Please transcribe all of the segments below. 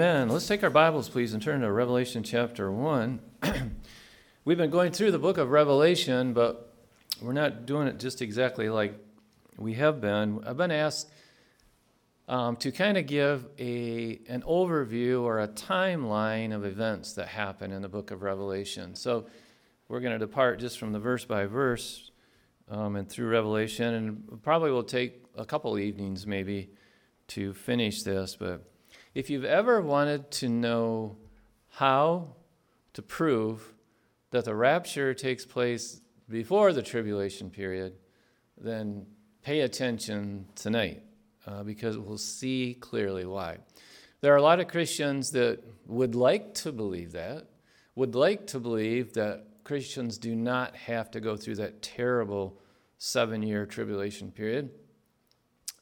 Amen. Let's take our Bibles, please, and turn to Revelation chapter 1. We've been going through the book of Revelation, but we're not doing it just exactly like we have been. I've been asked um, to kind of give a, an overview or a timeline of events that happen in the book of Revelation. So we're going to depart just from the verse by verse um, and through Revelation, and probably will take a couple evenings maybe to finish this, but if you've ever wanted to know how to prove that the rapture takes place before the tribulation period, then pay attention tonight uh, because we'll see clearly why. There are a lot of Christians that would like to believe that, would like to believe that Christians do not have to go through that terrible seven year tribulation period.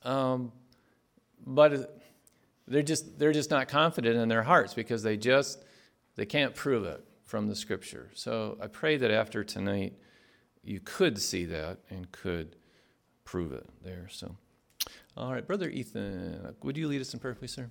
Um, but they're just they're just not confident in their hearts because they just they can't prove it from the scripture. So I pray that after tonight you could see that and could prove it there. So all right, brother Ethan, would you lead us in prayer, please, sir?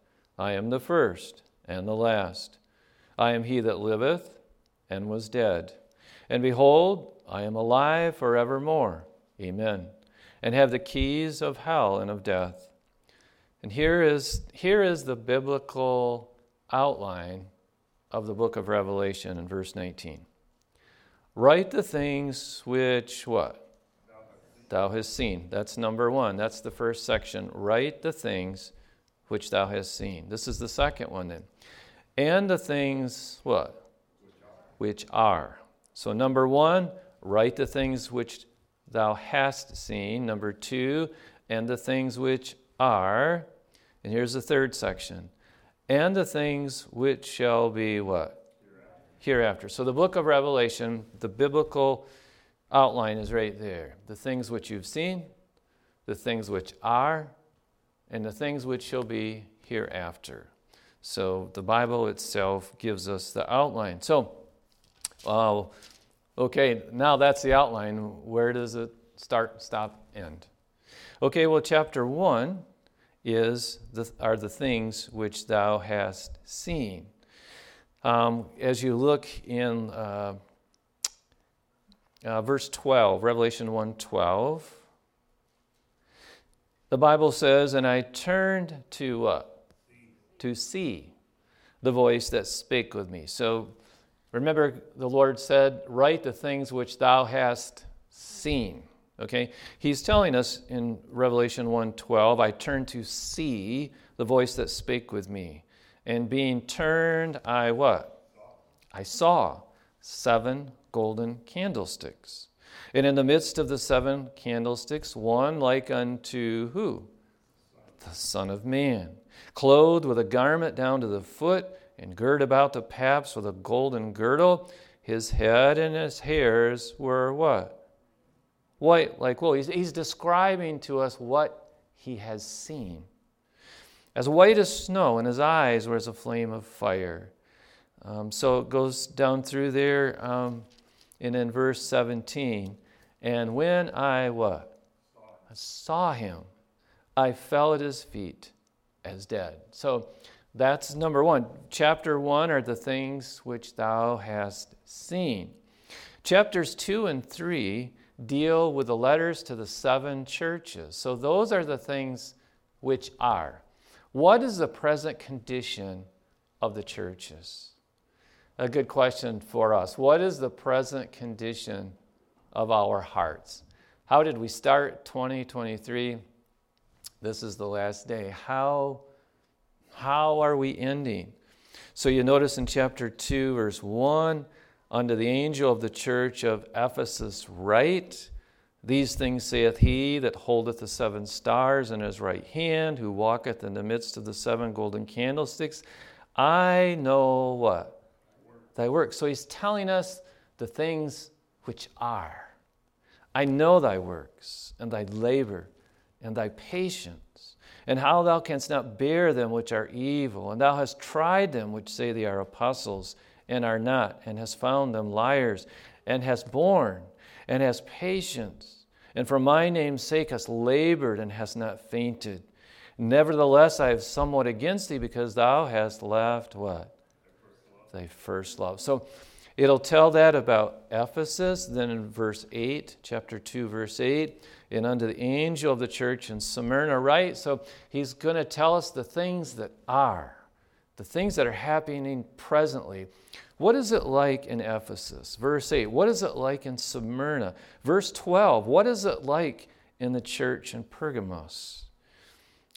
I am the first and the last. I am he that liveth and was dead. And behold, I am alive forevermore. Amen. And have the keys of hell and of death. And here is, here is the biblical outline of the book of Revelation in verse 19. Write the things which what? Thou hast seen. That's number one. That's the first section. Write the things which thou hast seen. This is the second one then. And the things what? Which are. So, number one, write the things which thou hast seen. Number two, and the things which are. And here's the third section. And the things which shall be what? Hereafter. Hereafter. So the book of Revelation, the biblical outline is right there. The things which you've seen, the things which are, and the things which shall be hereafter. So the Bible itself gives us the outline. So, uh, okay, now that's the outline. Where does it start, stop, end? Okay, well, chapter 1 is the, are the things which thou hast seen. Um, as you look in uh, uh, verse 12, Revelation 1:12, the Bible says, "And I turned to uh, to see the voice that spake with me." So remember, the Lord said, "Write the things which thou hast seen." Okay? He's telling us in Revelation 1:12, I turned to see the voice that spake with me. And being turned, I what? I saw seven golden candlesticks. And in the midst of the seven candlesticks, one like unto who? The Son of Man, clothed with a garment down to the foot, and girt about the paps with a golden girdle. His head and his hairs were what? white like wool. He's, he's describing to us what he has seen. As white as snow, and his eyes were as a flame of fire. Um, so it goes down through there, um, and in verse 17, and when I what? I saw him, I fell at his feet as dead. So that's number one. Chapter one are the things which thou hast seen. Chapters two and three deal with the letters to the seven churches. So those are the things which are. What is the present condition of the churches? A good question for us. What is the present condition of our hearts? How did we start 2023? This is the last day. How, How are we ending? So you notice in chapter 2, verse 1 Unto the angel of the church of Ephesus, write, These things saith he that holdeth the seven stars in his right hand, who walketh in the midst of the seven golden candlesticks. I know what? Thy work. So he's telling us the things which are. I know thy works, and thy labor, and thy patience, and how thou canst not bear them which are evil, and thou hast tried them which say they are apostles and are not, and hast found them liars, and hast borne, and hast patience, and for my name's sake hast labored, and hast not fainted. Nevertheless, I have somewhat against thee, because thou hast left what? Thy first love. So it'll tell that about Ephesus. Then in verse 8, chapter 2, verse 8, and unto the angel of the church in Smyrna, right? So he's going to tell us the things that are, the things that are happening presently. What is it like in Ephesus? Verse 8. What is it like in Smyrna? Verse 12. What is it like in the church in Pergamos?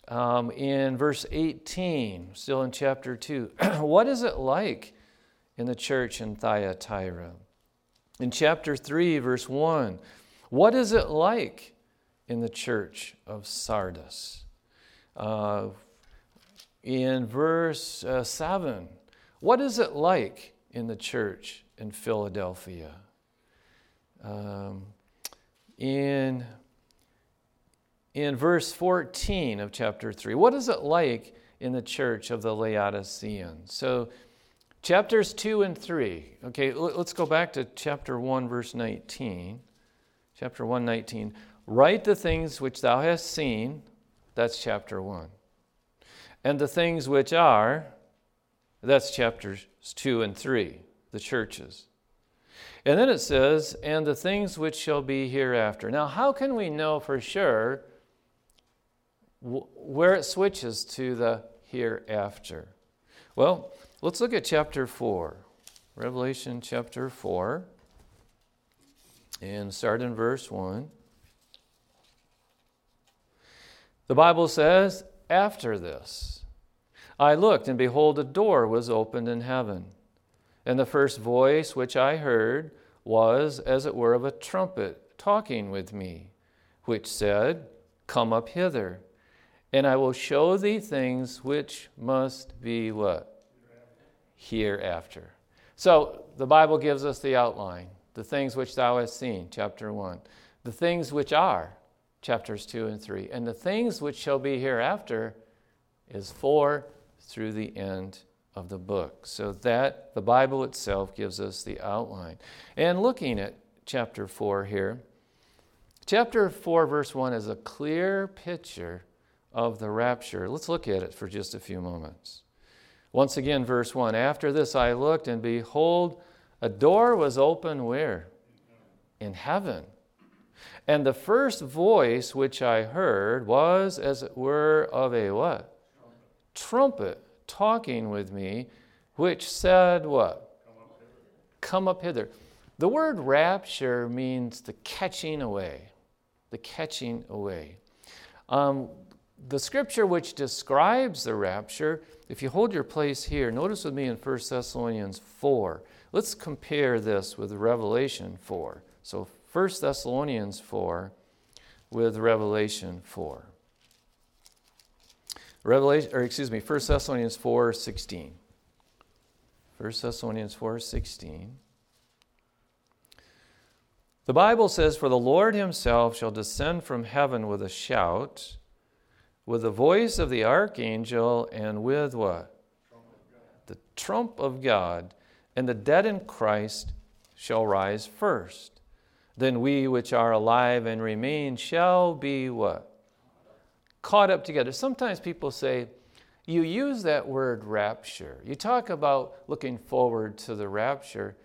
Um, in verse 18, still in chapter 2, what is it like in the church in Thyatira? In chapter 3, verse 1, what is it like in the church of Sardis? Uh, in verse uh, 7, what is it like in the church in Philadelphia. Um, in, in verse 14 of chapter 3, what is it like in the church of the Laodiceans? So, chapters 2 and 3. Okay, let's go back to chapter 1, verse 19. Chapter 1, 19. Write the things which thou hast seen. That's chapter 1. And the things which are. That's chapters 2 and 3, the churches. And then it says, and the things which shall be hereafter. Now, how can we know for sure where it switches to the hereafter? Well, let's look at chapter 4, Revelation chapter 4, and start in verse 1. The Bible says, after this, I looked, and behold, a door was opened in heaven. And the first voice which I heard was as it were of a trumpet talking with me, which said, Come up hither, and I will show thee things which must be what? Hereafter. So the Bible gives us the outline the things which thou hast seen, chapter 1, the things which are, chapters 2 and 3, and the things which shall be hereafter is 4 through the end of the book. So that the Bible itself gives us the outline. And looking at chapter 4 here, chapter 4, verse 1 is a clear picture of the rapture. Let's look at it for just a few moments. Once again, verse 1 After this I looked, and behold, a door was open where? In heaven. And the first voice which I heard was as it were of a what? trumpet talking with me, which said, What? Come up hither. Come up hither. The word rapture means the catching away. The catching away. Um, the scripture which describes the rapture, if you hold your place here, notice with me in 1 Thessalonians 4. Let's compare this with Revelation 4. So 1 Thessalonians 4 with Revelation 4. Revelation, or excuse me, 1 Thessalonians 4 16. 1 Thessalonians 4 16. The Bible says, For the Lord himself shall descend from heaven with a shout, with the voice of the archangel, and with what? The trump of God, and the dead in Christ shall rise first. Then we which are alive and remain shall be what? caught up together. Sometimes people say, you use that word rapture. You talk about looking forward to the rapture,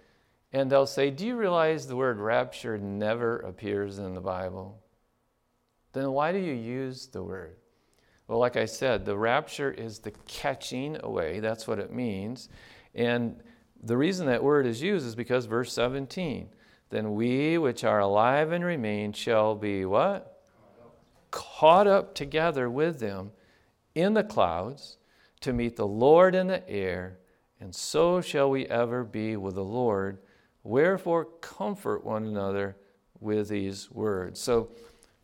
and they'll say, Do you realize the word rapture never appears in the Bible? Then why do you use the word? Well, like I said, the rapture is the catching away. That's what it means. And the reason that word is used is because verse 17, then we which are alive and remain shall be what? caught up together with them in the clouds to meet the Lord in the air, and so shall we ever be with the Lord. Wherefore, comfort one another with these words. So,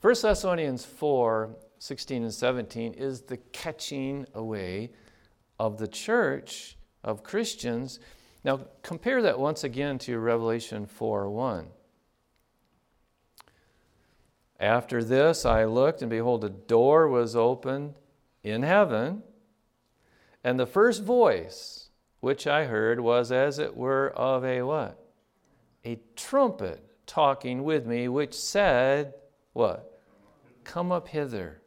1 Thessalonians 4 16 and 17 is the catching away of the church of Christians. Now, compare that once again to Revelation 4 1. After this, I looked, and behold, a door was opened in heaven, and the first voice which I heard was as it were of a what? A trumpet talking with me, which said, What? Come up hither,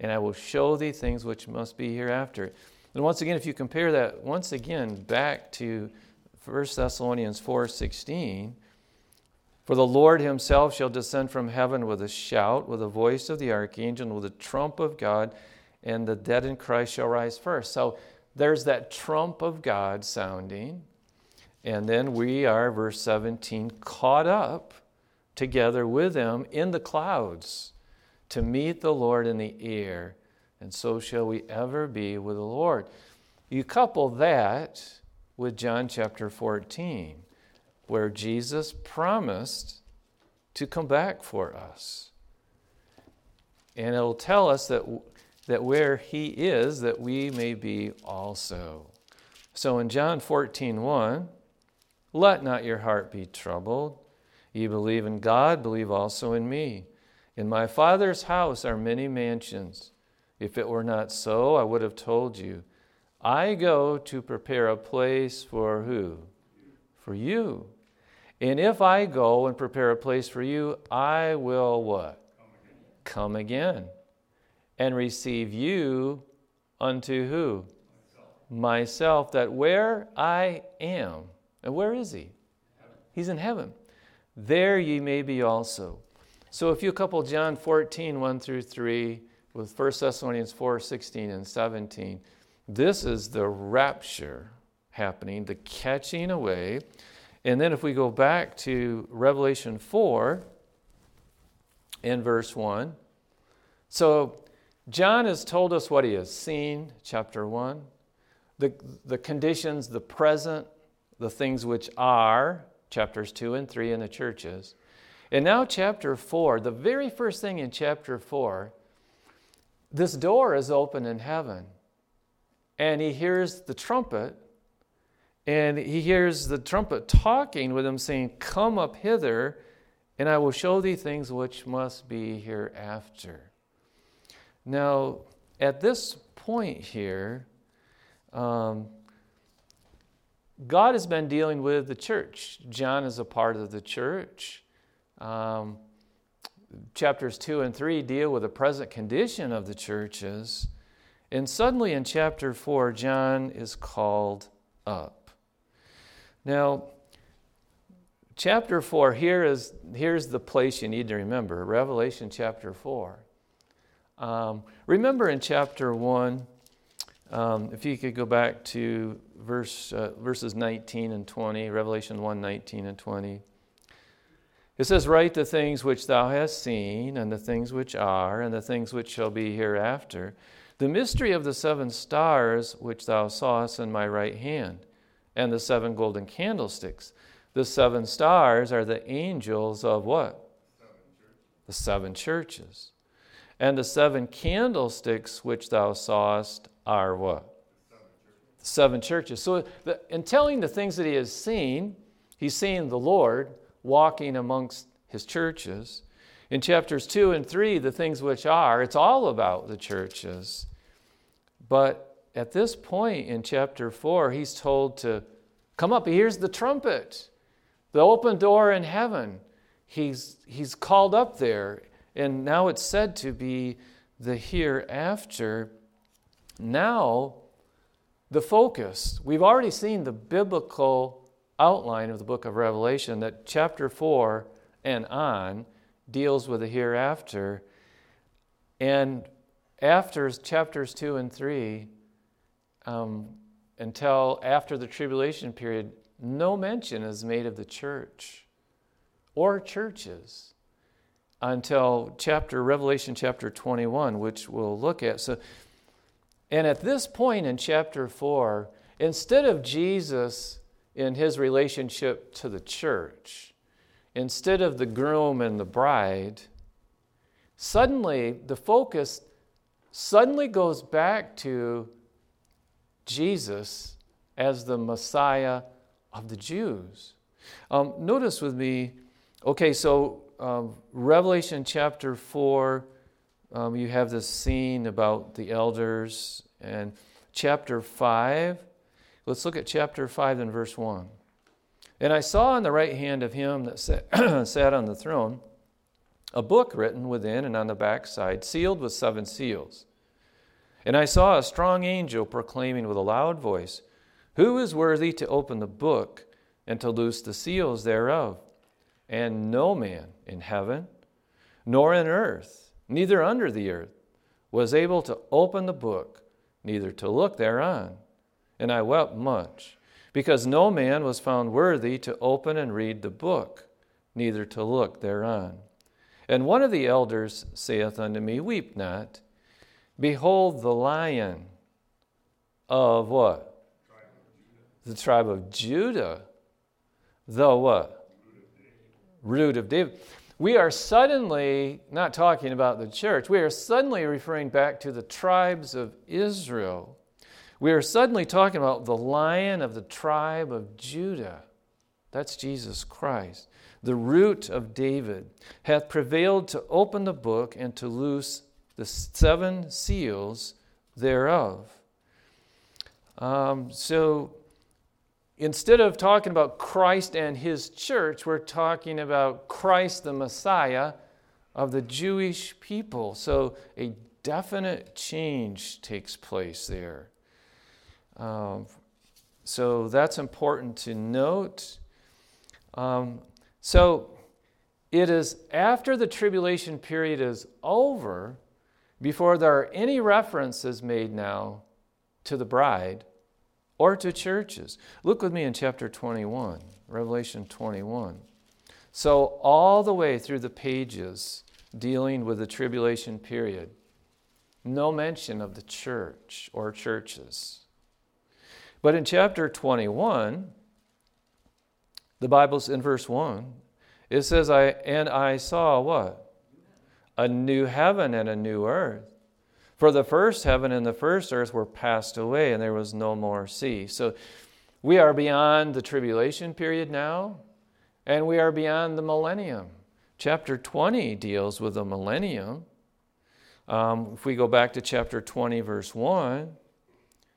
and I will show thee things which must be hereafter. And once again, if you compare that once again back to 1 Thessalonians 4:16, for the Lord himself shall descend from heaven with a shout, with the voice of the archangel, and with the trump of God, and the dead in Christ shall rise first. So there's that trump of God sounding. And then we are, verse 17, caught up together with them in the clouds to meet the Lord in the air. And so shall we ever be with the Lord. You couple that with John chapter 14 where Jesus promised to come back for us. And it'll tell us that, that where he is, that we may be also. So in John 14, 1, let not your heart be troubled. Ye believe in God, believe also in me. In my Father's house are many mansions. If it were not so, I would have told you. I go to prepare a place for who? For you. And if I go and prepare a place for you, I will what? Come again. Come again and receive you unto who? Myself. Myself. That where I am, and where is he? Heaven. He's in heaven. There ye may be also. So if you couple John 14, 1 through 3, with 1 Thessalonians 4, 16 and 17, this is the rapture happening, the catching away and then if we go back to Revelation 4 in verse 1, so John has told us what he has seen, chapter 1, the, the conditions, the present, the things which are, chapters 2 and 3 in the churches. And now, chapter 4, the very first thing in chapter 4, this door is open in heaven. And he hears the trumpet and he hears the trumpet talking with him, saying, Come up hither, and I will show thee things which must be hereafter. Now, at this point here, um, God has been dealing with the church. John is a part of the church. Um, chapters 2 and 3 deal with the present condition of the churches. And suddenly in chapter 4, John is called up. Now, chapter 4, here is, here's the place you need to remember Revelation chapter 4. Um, remember in chapter 1, um, if you could go back to verse, uh, verses 19 and 20, Revelation 1 19 and 20. It says, Write the things which thou hast seen, and the things which are, and the things which shall be hereafter, the mystery of the seven stars which thou sawest in my right hand and the seven golden candlesticks. The seven stars are the angels of what? Seven the seven churches. And the seven candlesticks which thou sawest are what? The seven churches. So, the, in telling the things that he has seen, he's seen the Lord walking amongst his churches. In chapters 2 and 3, the things which are, it's all about the churches. But at this point in chapter 4, he's told to come up. He hears the trumpet, the open door in heaven. He's, he's called up there, and now it's said to be the hereafter. Now, the focus. We've already seen the biblical outline of the book of Revelation that chapter 4 and on deals with the hereafter. And after chapters 2 and 3, um, until after the tribulation period, no mention is made of the church or churches until chapter Revelation chapter 21, which we'll look at. So And at this point in chapter 4, instead of Jesus in his relationship to the church, instead of the groom and the bride, suddenly the focus suddenly goes back to Jesus as the Messiah of the Jews. Um, notice with me, okay, so um, Revelation chapter 4, um, you have this scene about the elders, and chapter 5, let's look at chapter 5 and verse 1. And I saw on the right hand of him that sat, on the throne a book written within and on the backside, sealed with seven seals. And I saw a strong angel proclaiming with a loud voice, Who is worthy to open the book and to loose the seals thereof? And no man in heaven, nor in earth, neither under the earth, was able to open the book, neither to look thereon. And I wept much, because no man was found worthy to open and read the book, neither to look thereon. And one of the elders saith unto me, Weep not. Behold, the lion of what? The tribe of Judah. The what? Root of David. We are suddenly not talking about the church. We are suddenly referring back to the tribes of Israel. We are suddenly talking about the lion of the tribe of Judah. That's Jesus Christ the root of David, hath prevailed to open the book and to loose the seven seals thereof. Um, so instead of talking about Christ and his church, we're talking about Christ the Messiah of the Jewish people. So a definite change takes place there. Um, so that's important to note. Um, so it is after the tribulation period is over before there are any references made now to the bride or to churches. Look with me in chapter 21, Revelation 21. So, all the way through the pages dealing with the tribulation period, no mention of the church or churches. But in chapter 21, the Bible's in verse 1. It says, I, and I saw what? A new heaven and a new earth. For the first heaven and the first earth were passed away, and there was no more sea. So we are beyond the tribulation period now, and we are beyond the millennium. Chapter 20 deals with the millennium. Um, if we go back to chapter 20, verse 1,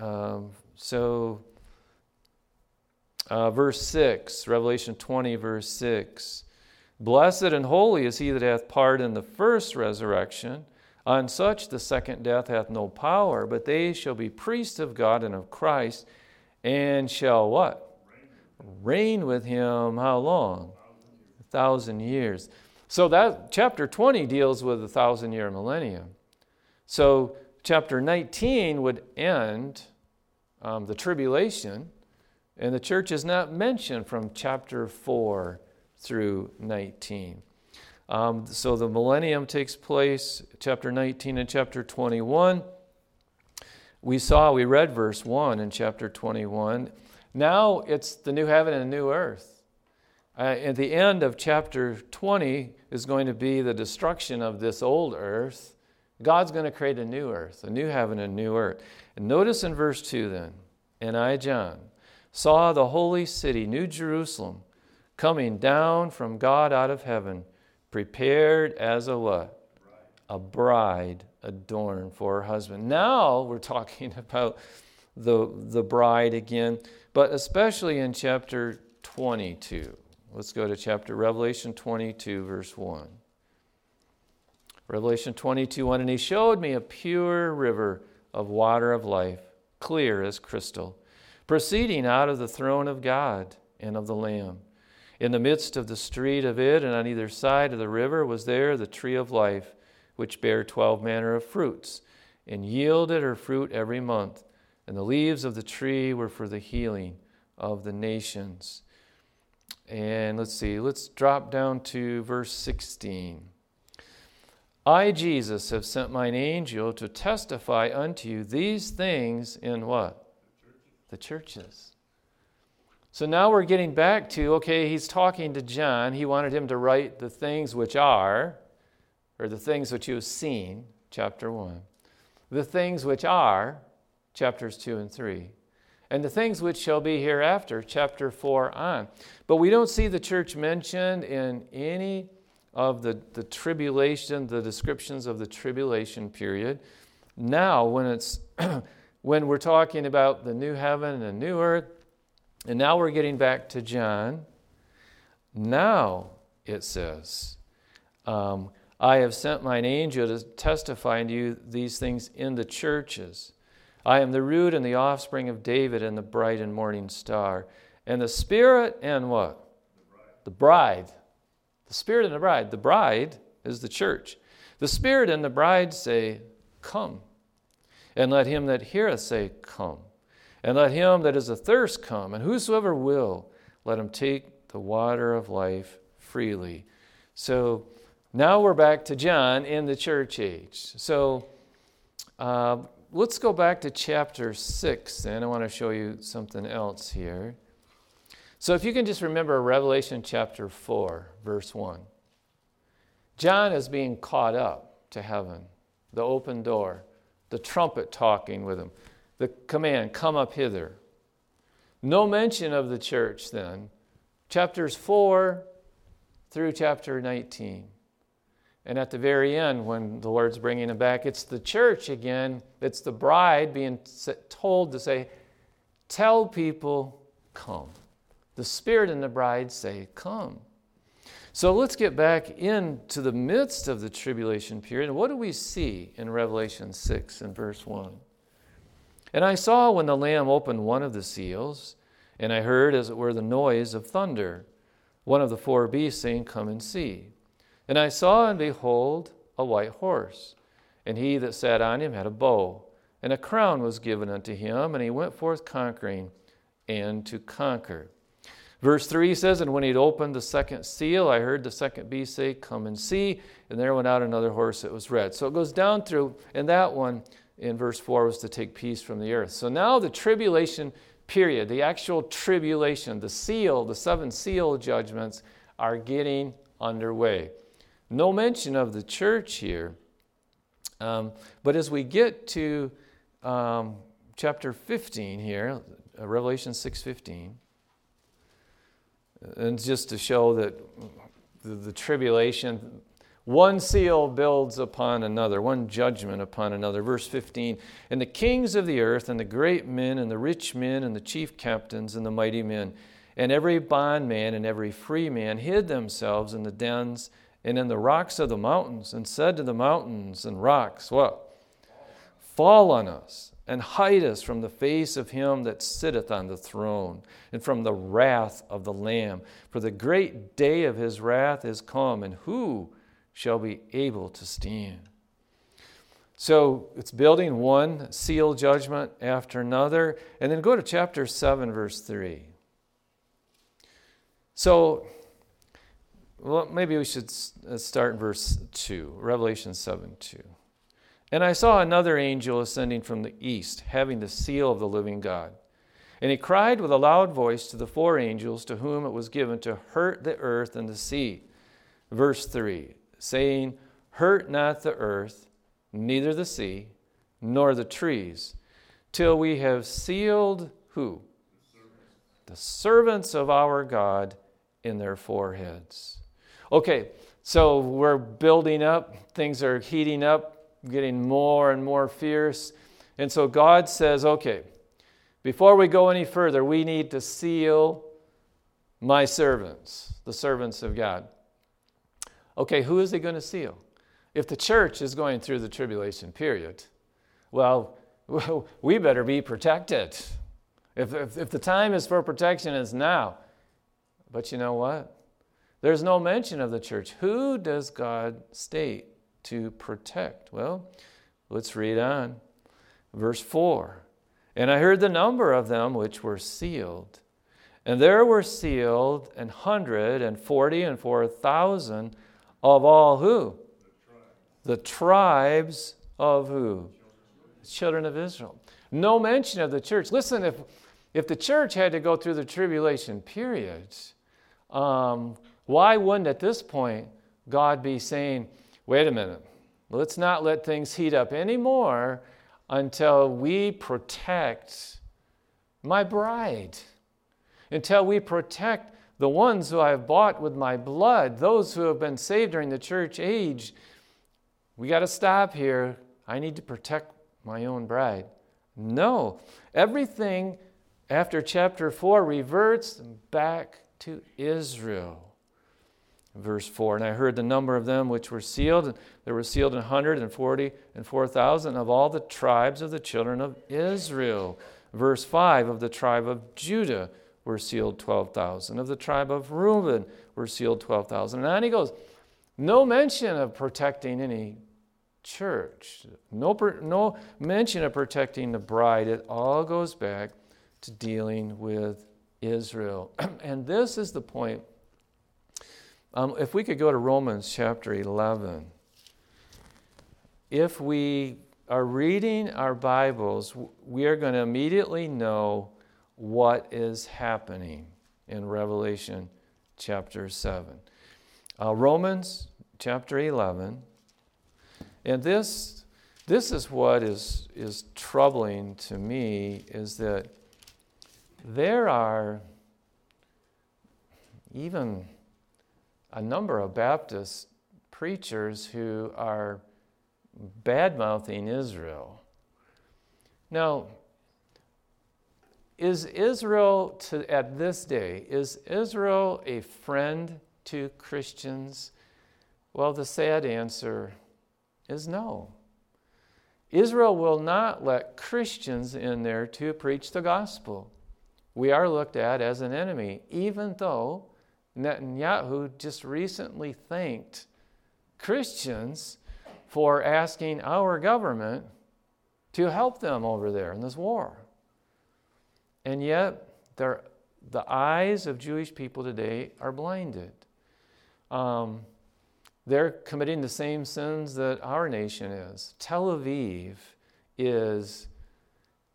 Um, so, uh, verse 6, Revelation 20, verse 6. Blessed and holy is he that hath part in the first resurrection. On such the second death hath no power, but they shall be priests of God and of Christ, and shall what? Reign with him how long? A thousand years. So that chapter 20 deals with the thousand year millennium. So chapter 19 would end um, the tribulation, and the church is not mentioned from chapter 4 through 19. Um, so the millennium takes place, chapter 19 and chapter 21. We saw, we read verse 1 in chapter 21. Now it's the new heaven and new earth. Uh, at the end of chapter 20 is going to be the destruction of this old earth God's going to create a new earth, a new heaven, and a new earth. Notice in verse 2 then, and I, John, saw the holy city, New Jerusalem, coming down from God out of heaven, prepared as a what? A bride adorned for her husband. Now we're talking about the, the bride again, but especially in chapter 22. Let's go to chapter Revelation 22, verse 1. Revelation 22 1 And he showed me a pure river of water of life, clear as crystal, proceeding out of the throne of God and of the Lamb. In the midst of the street of it, and on either side of the river, was there the tree of life, which bare twelve manner of fruits, and yielded her fruit every month. And the leaves of the tree were for the healing of the nations. And let's see, let's drop down to verse 16. I, Jesus, have sent mine angel to testify unto you these things in what? The churches. So now we're getting back to okay, he's talking to John. He wanted him to write the things which are, or the things which you have seen, chapter 1. The things which are, chapters 2 and 3. And the things which shall be hereafter, chapter 4 on. But we don't see the church mentioned in any of the, the tribulation, the descriptions of the tribulation period. Now, when it's when we're talking about the new heaven and the new earth, and now we're getting back to John. Now it says, um, I have sent mine angel to testify unto you these things in the churches. I am the root and the offspring of David and the bright and morning star. And the Spirit and what? The bride. The, bride. The Spirit and the bride. The bride is the church. The Spirit and the bride say, Come. And let him that heareth say, Come. And let him that is athirst come, and whosoever will, let him take the water of life freely. So now we're back to John in the church age. So uh, let's go back to chapter 6, and I want to show you something else here. So if you can just remember Revelation chapter 4, verse 1. John is being caught up to heaven, the open door, the trumpet talking with him the command, come up hither. No mention of the church then. Chapters 4 through chapter 19. And at the very end, when the Lord's bringing him back, it's the church again, it's the bride being told to say, Tell people, come. The Spirit and the bride say, Come. So let's get back into the midst of the tribulation period. And what do we see in Revelation 6 and verse 1? And I saw when the Lamb opened one of the seals, and I heard, as it were, the noise of thunder, one of the four beasts saying, Come and see. And I saw, and behold, a white horse, and he that sat on him had a bow, and a crown was given unto him, and he went forth conquering and to conquer. Verse 3 says, And when he'd opened the second seal, I heard the second beast say, Come and see. And there went out another horse that was red. So it goes down through, and that one in verse 4 was to take peace from the earth. So now the tribulation period, the actual tribulation, the seal, the seven seal judgments are getting underway. No mention of the church here. Um, but as we get to um, chapter 15 here, uh, Revelation 6:15, and just to show that the, the tribulation, one seal builds upon another, one judgment upon another. Verse 15 And the kings of the earth, and the great men, and the rich men, and the chief captains, and the mighty men, and every bondman and every free man hid themselves in the dens and in the rocks of the mountains, and said to the mountains and rocks, What? Fall on us, and hide us from the face of him that sitteth on the throne, and from the wrath of the Lamb. For the great day of his wrath is come, and who shall be able to stand. So it's building one seal judgment after another. And then go to chapter 7, verse 3. So, well, maybe we should uh, start in verse 2, Revelation 7 2. And I saw another angel ascending from the east, having the seal of the living God. And he cried with a loud voice to the four angels to whom it was given to hurt the earth and the sea. Verse 3 saying, Hurt not the earth, neither the sea, nor the trees, till we have sealed who? The servants of our God in their foreheads. Okay, so we're building up, things are heating up, getting more and more fierce. And so God says, okay, before we go any further, we need to seal my servants, the servants of God. Okay, who is he going to seal? If the church is going through the tribulation period, well, we better be protected. If, if, if the time is for protection, it's now. But you know what? There's no mention of the church. Who does God state to protect? Well, let's read on. Verse 4 And I heard the number of them which were sealed. And there were sealed an hundred and forty and four thousand of all who? The tribes, the tribes of who? Children of Israel. No mention of the church. Listen, if, if the church had to go through the tribulation periods, um, why wouldn't at this point God be saying, wait a minute, let's not let things heat up anymore until we protect my bride, until we protect the ones who I have bought with my blood, those who have been saved during the church age. We got to stop here. I need to protect my own bride. No, everything after chapter 4 reverts back to Israel. Verse 4 And I heard the number of them which were sealed, and there were sealed hundred and forty and four thousand of all the tribes of the children of Israel. Verse 5 Of the tribe of Judah were sealed 12,000. Of the tribe of Reuben were sealed 12,000. And then he goes, no mention of protecting any church, no, no mention of protecting the bride. It all goes back to dealing with Israel. and this is the point um, if we could go to Romans chapter 11. If we are reading our Bibles, we are going to immediately know what is happening in Revelation chapter 7. Uh, Romans chapter 11. And this, this is what is, is troubling to me is that there are even a number of Baptist preachers who are bad mouthing Israel. Now, is Israel to, at this day, is Israel a friend to Christians? Well, the sad answer is no. Israel will not let Christians in there to preach the gospel. We are looked at as an enemy, even though Netanyahu just recently thanked Christians for asking our government to help them over there in this war. And yet, the eyes of Jewish people today are blinded. Um, they're committing the same sins that our nation is. Tel Aviv is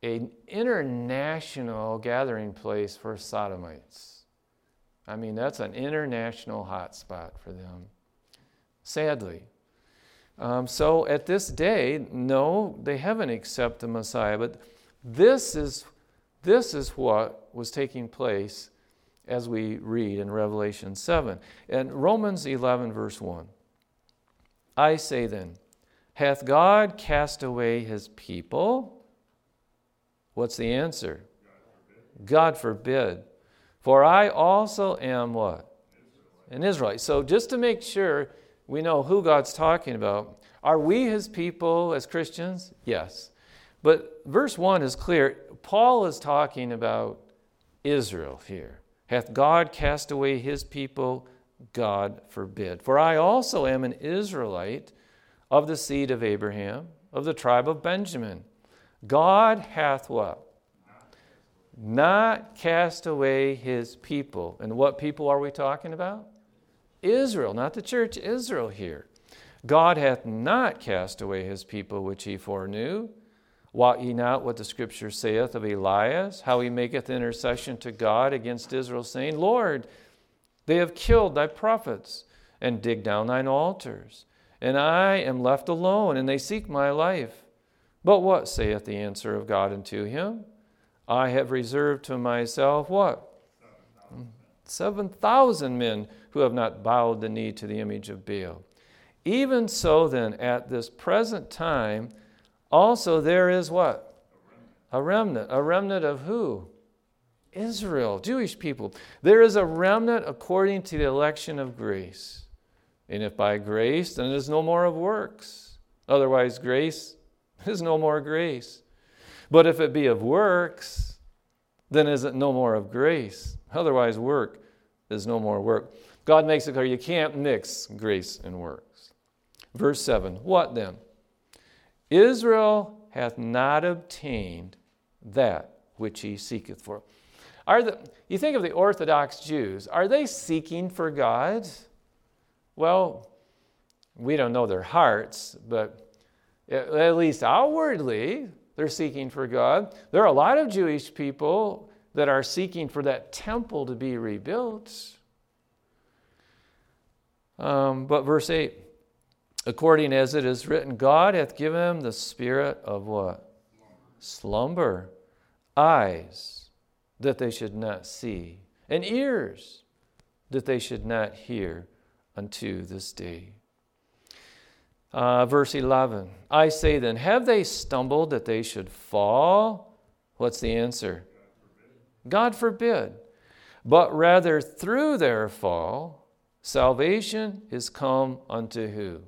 an international gathering place for sodomites. I mean, that's an international hotspot for them, sadly. Um, so at this day, no, they haven't accepted the Messiah, but this is, this is what was taking place as we read in Revelation 7. And Romans 11, verse 1. I say then, hath God cast away his people? What's the answer? God forbid. God forbid. For I also am what? An Israelite. So just to make sure we know who God's talking about, are we his people as Christians? Yes. But verse 1 is clear. Paul is talking about Israel here. Hath God cast away his people? God forbid. For I also am an Israelite of the seed of Abraham, of the tribe of Benjamin. God hath what? Not cast away his people. And what people are we talking about? Israel, not the church, Israel here. God hath not cast away his people which he foreknew. Wot ye not what the scripture saith of Elias, how he maketh intercession to God against Israel, saying, Lord, they have killed thy prophets and dig down thine altars, and I am left alone, and they seek my life. But what saith the answer of God unto him? I have reserved to myself what? 7,000 men who have not bowed the knee to the image of Baal. Even so, then, at this present time, also there is what? A remnant. A remnant of who? Israel, Jewish people. There is a remnant according to the election of grace. And if by grace, then it is no more of works. Otherwise, grace is no more grace. But if it be of works, then is it no more of grace? Otherwise, work is no more work. God makes it clear you can't mix grace and works. Verse 7 What then? Israel hath not obtained that which he seeketh for. Are the, you think of the Orthodox Jews, are they seeking for God? Well, we don't know their hearts, but at least outwardly, they're seeking for God. There are a lot of Jewish people that are seeking for that temple to be rebuilt. Um, but verse 8 according as it is written, God hath given the spirit of what? Slumber. Eyes that they should not see, and ears that they should not hear unto this day. Uh, verse 11 I say then, have they stumbled that they should fall? What's the answer? God forbid. But rather through their fall, salvation is come unto who?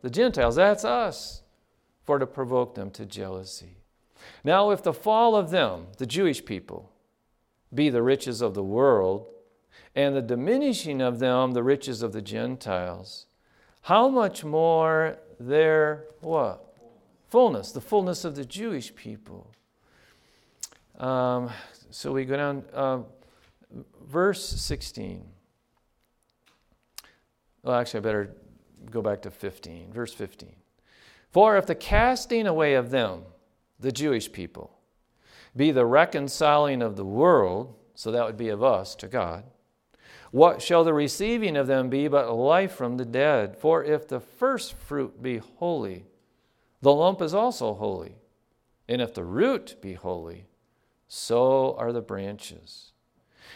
The Gentiles. That's us. For to provoke them to jealousy. Now, if the fall of them, the Jewish people, be the riches of the world, and the diminishing of them the riches of the Gentiles, how much more their what? Fullness, the fullness of the Jewish people. Um, so we go down, uh, verse 16. Well, actually, I better go back to 15. Verse 15. For if the casting away of them, the Jewish people, be the reconciling of the world, so that would be of us to God, what shall the receiving of them be but life from the dead? For if the first fruit be holy, the lump is also holy. And if the root be holy, so are the branches.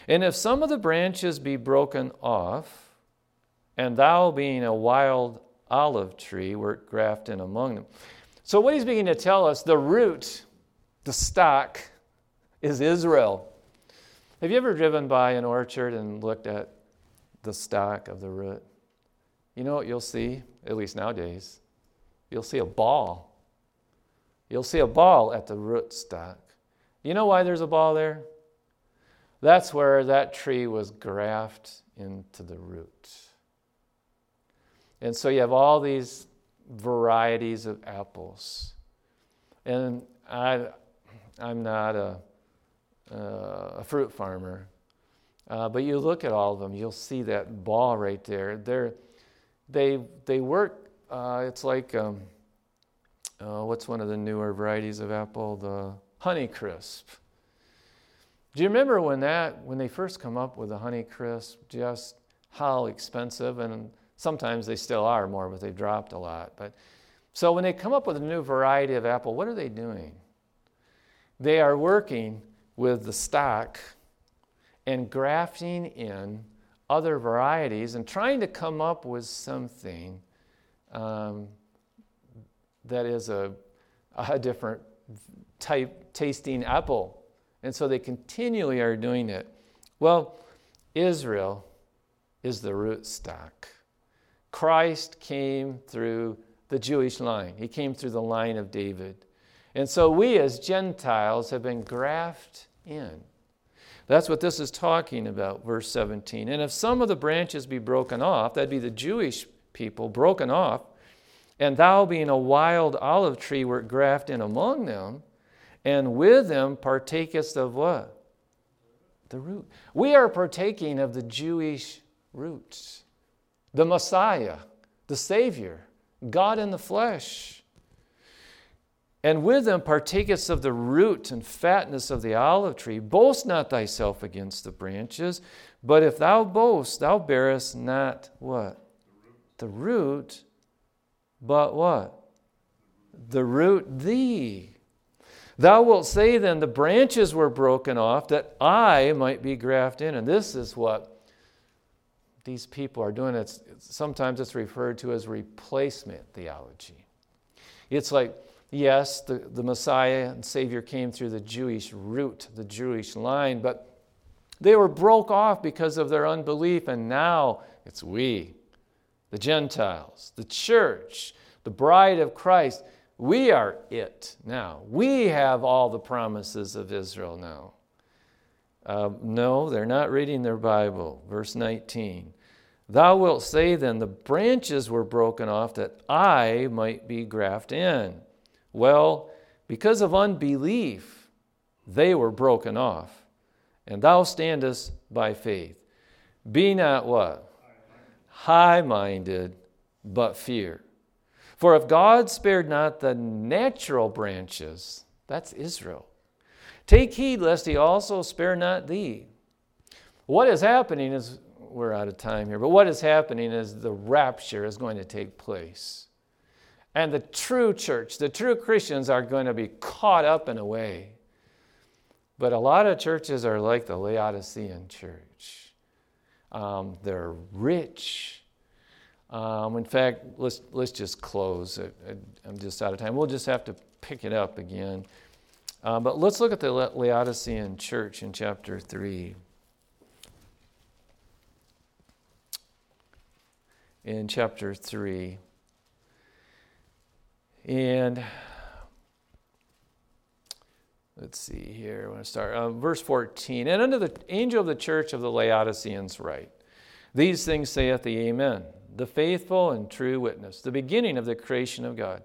And if some of the branches be broken off, and thou being a wild olive tree wert grafted among them. So, what he's beginning to tell us, the root, the stock, is Israel. Have you ever driven by an orchard and looked at the stock of the root? You know what you'll see, at least nowadays? You'll see a ball. You'll see a ball at the root stock. You know why there's a ball there? That's where that tree was grafted into the root. And so you have all these varieties of apples. And I, I'm not a uh, a fruit farmer. Uh, but you look at all of them, you'll see that ball right there. They're, they, they work, uh, it's like, um, uh, what's one of the newer varieties of apple? The Honeycrisp. Do you remember when that, when they first come up with the Honeycrisp, just how expensive, and sometimes they still are more, but they've dropped a lot. But so when they come up with a new variety of apple, what are they doing? They are working with the stock and grafting in other varieties and trying to come up with something um, that is a, a different type tasting apple. And so they continually are doing it. Well, Israel is the root stock. Christ came through the Jewish line, he came through the line of David. And so we as Gentiles have been grafted in. That's what this is talking about, verse 17. And if some of the branches be broken off, that'd be the Jewish people broken off, and thou being a wild olive tree wert grafted in among them, and with them partakest of what? The root. We are partaking of the Jewish roots, the Messiah, the Savior, God in the flesh. And with them partakest of the root and fatness of the olive tree. Boast not thyself against the branches, but if thou boast, thou bearest not what? The root, but what? The root thee. Thou wilt say then, the branches were broken off that I might be grafted in. And this is what these people are doing. It's, sometimes it's referred to as replacement theology. It's like, Yes, the, the Messiah and Savior came through the Jewish root, the Jewish line, but they were broke off because of their unbelief, and now it's we, the Gentiles, the church, the bride of Christ. We are it now. We have all the promises of Israel now. Uh, no, they're not reading their Bible. Verse 19. Thou wilt say then, the branches were broken off that I might be grafted in. Well, because of unbelief, they were broken off. And thou standest by faith. Be not what? High minded, but fear. For if God spared not the natural branches, that's Israel, take heed lest he also spare not thee. What is happening is, we're out of time here, but what is happening is the rapture is going to take place. And the true church, the true Christians are going to be caught up in a way. But a lot of churches are like the Laodicean church. Um, they're rich. Um, in fact, let's, let's just close. I, am just out of time. We'll just have to pick it up again. Uh, but let's look at the Laodicean church in chapter 3. In chapter 3. And let's see here. I want to start. Uh, verse 14. And unto the angel of the church of the Laodiceans write, These things saith the Amen, the faithful and true witness, the beginning of the creation of God.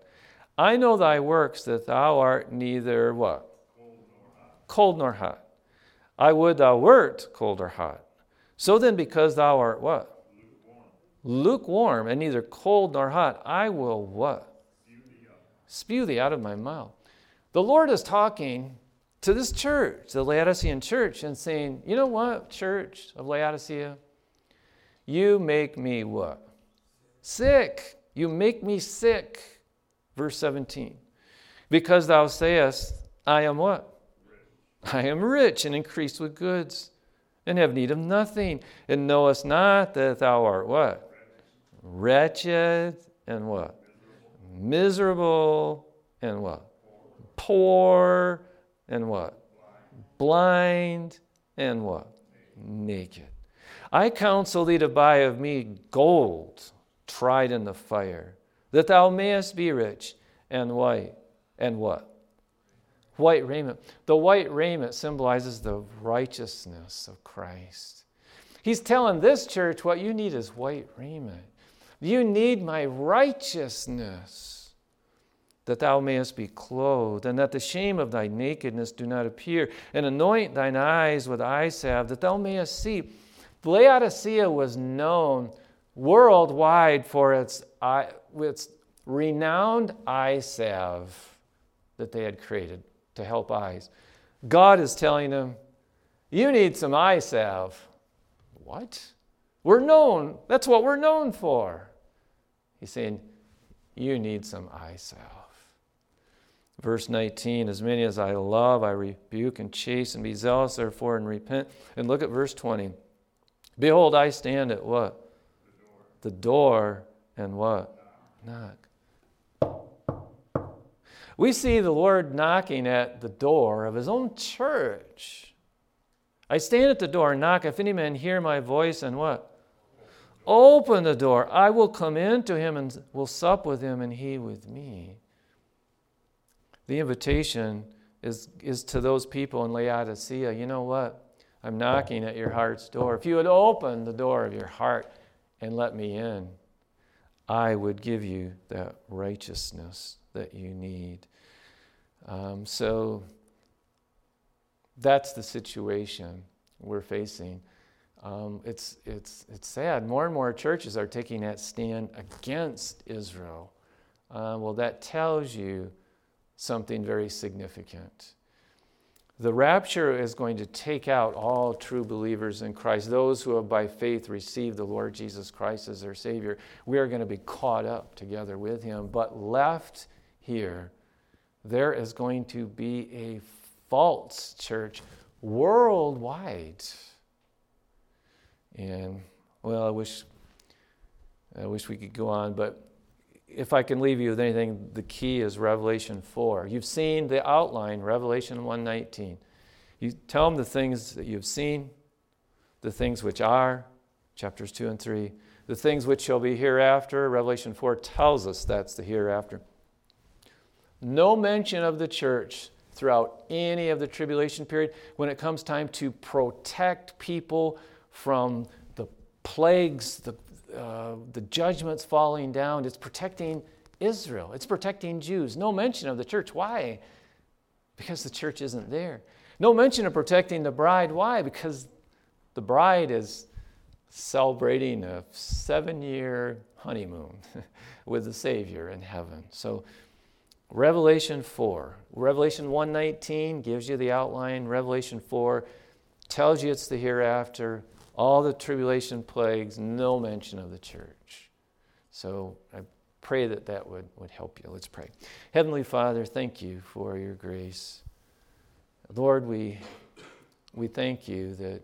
I know thy works, that thou art neither what? Cold nor hot. Cold nor hot. I would thou wert cold or hot. So then, because thou art what? Lukewarm. Lukewarm and neither cold nor hot, I will what? Spew thee out of my mouth. The Lord is talking to this church, the Laodicean church, and saying, You know what, church of Laodicea? You make me what? Sick. You make me sick. Verse 17. Because thou sayest, I am what? I am rich and increased with goods, and have need of nothing, and knowest not that thou art what? Wretched and what? Miserable and what? Poor and what? Blind and what? Naked. I counsel thee to buy of me gold tried in the fire, that thou mayest be rich, and white, and what? White raiment. The white raiment symbolizes the righteousness of Christ. He's telling this church what you need is white raiment. You need my righteousness, that thou mayest be clothed, and that the shame of thy nakedness do not appear, and anoint thine eyes with eye salve, that thou mayest see. Laodicea was known worldwide for its, its renowned eye salve that they had created to help eyes. God is telling them, You need some eye salve. What? We're known, that's what we're known for. He's saying, You need some eye salve. Verse 19, as many as I love, I rebuke and chase and be zealous therefore and repent. And look at verse 20. Behold, I stand at what? The door, the door and what? Knock. We see the Lord knocking at the door of his own church. I stand at the door and knock. If any man hear my voice and what? Open the door. I will come in to him and will sup with him and he with me. The invitation is, is to those people in Laodicea. You know what? I'm knocking at your heart's door. If you would open the door of your heart and let me in, I would give you that righteousness that you need. Um, so that's the situation we're facing. Um, it's, it's, it's sad. More and more churches are taking that stand against Israel. Uh, well, that tells you something very significant. The rapture is going to take out all true believers in Christ, those who have by faith received the Lord Jesus Christ as their Savior. We are going to be caught up together with Him. But left here, there is going to be a false church worldwide. And well, I wish I wish we could go on, but if I can leave you with anything, the key is Revelation 4. You've seen the outline, Revelation 119. You tell them the things that you've seen, the things which are, chapters 2 and 3, the things which shall be hereafter. Revelation 4 tells us that's the hereafter. No mention of the church throughout any of the tribulation period when it comes time to protect people from the plagues, the, uh, the judgments falling down. It's protecting Israel, it's protecting Jews. No mention of the church. Why? Because the church isn't there. No mention of protecting the bride. Why? Because the bride is celebrating a seven year honeymoon with the Savior in heaven. So, Revelation 4. Revelation 119 gives you the outline. Revelation 4 tells you it's the hereafter. All the tribulation plagues, no mention of the church. So I pray that that would, would help you. Let's pray. Heavenly Father, thank you for your grace. Lord, we, we thank you that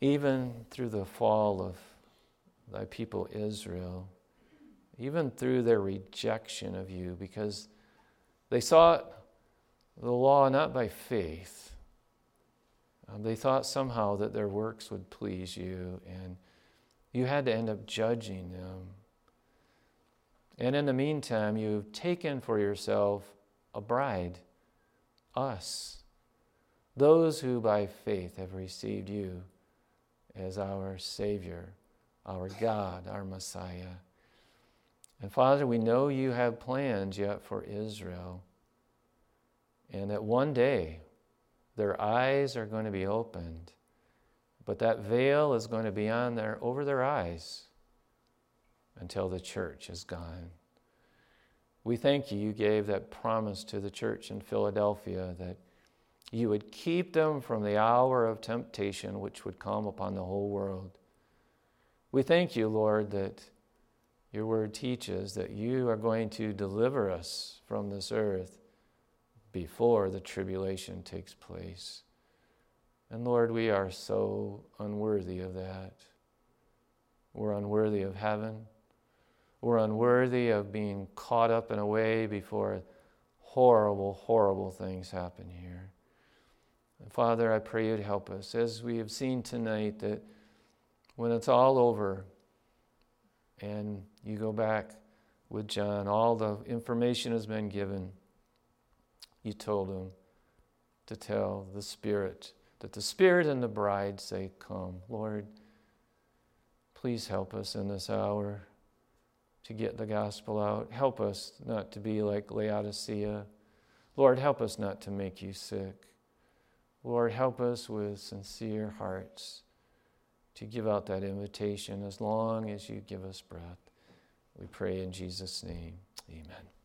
even through the fall of thy people Israel, even through their rejection of you, because they sought the law not by faith. Um, they thought somehow that their works would please you, and you had to end up judging them. And in the meantime, you've taken for yourself a bride, us, those who by faith have received you as our Savior, our God, our Messiah. And Father, we know you have plans yet for Israel. And that one day their eyes are going to be opened, but that veil is going to be on their over their eyes until the church is gone. We thank you, you gave that promise to the church in Philadelphia that you would keep them from the hour of temptation which would come upon the whole world. We thank you, Lord, that your word teaches that you are going to deliver us from this earth before the tribulation takes place. And Lord, we are so unworthy of that. We're unworthy of heaven. We're unworthy of being caught up in a way before horrible, horrible things happen here. And Father, I pray you'd help us as we have seen tonight that when it's all over and you go back with John, all the information has been given. You told him to tell the Spirit that the Spirit and the bride say, Come. Lord, please help us in this hour to get the gospel out. Help us not to be like Laodicea. Lord, help us not to make you sick. Lord, help us with sincere hearts to give out that invitation as long as you give us breath. We pray in Jesus' name. Amen.